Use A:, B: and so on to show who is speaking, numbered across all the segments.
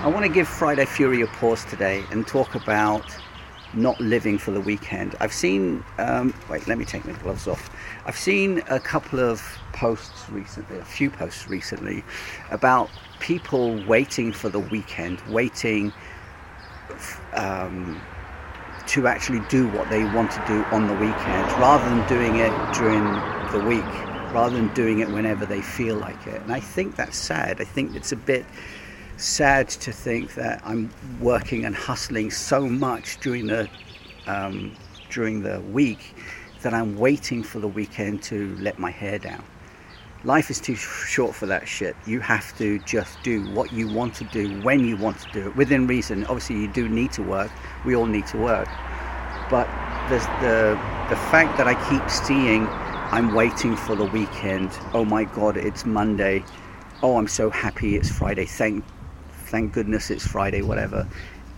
A: I want to give Friday Fury a pause today and talk about not living for the weekend. I've seen, um, wait, let me take my gloves off. I've seen a couple of posts recently, a few posts recently, about people waiting for the weekend, waiting um, to actually do what they want to do on the weekend rather than doing it during the week, rather than doing it whenever they feel like it. And I think that's sad. I think it's a bit sad to think that I'm working and hustling so much during the um, during the week that I'm waiting for the weekend to let my hair down. Life is too short for that shit. You have to just do what you want to do when you want to do it within reason. Obviously, you do need to work. We all need to work, but the the fact that I keep seeing I'm waiting for the weekend. Oh my God, it's Monday. Oh, I'm so happy it's Friday. Thank thank goodness it's Friday, whatever.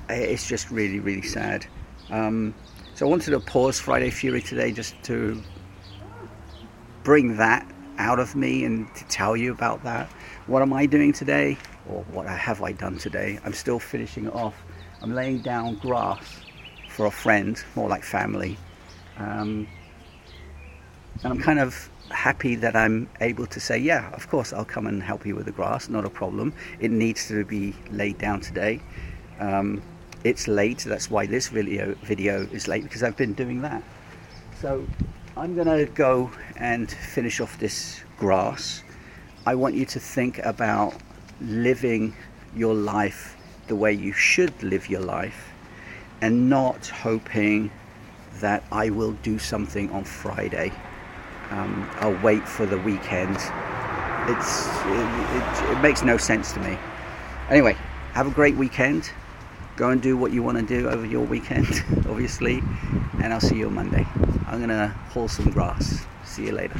A: It's just really, really sad. Um, so I wanted to pause Friday Fury today just to bring that out of me and to tell you about that. What am I doing today? Or what have I done today? I'm still finishing it off. I'm laying down grass for a friend, more like family. Um, and I'm kind of happy that I'm able to say, yeah, of course, I'll come and help you with the grass, not a problem. It needs to be laid down today. Um, it's late, that's why this video video is late because I've been doing that. So I'm gonna go and finish off this grass. I want you to think about living your life the way you should live your life and not hoping that I will do something on Friday um, I'll wait for the weekend. It's it, it, it makes no sense to me. Anyway, have a great weekend. Go and do what you want to do over your weekend, obviously, and I'll see you on Monday. I'm gonna haul some grass. See you later.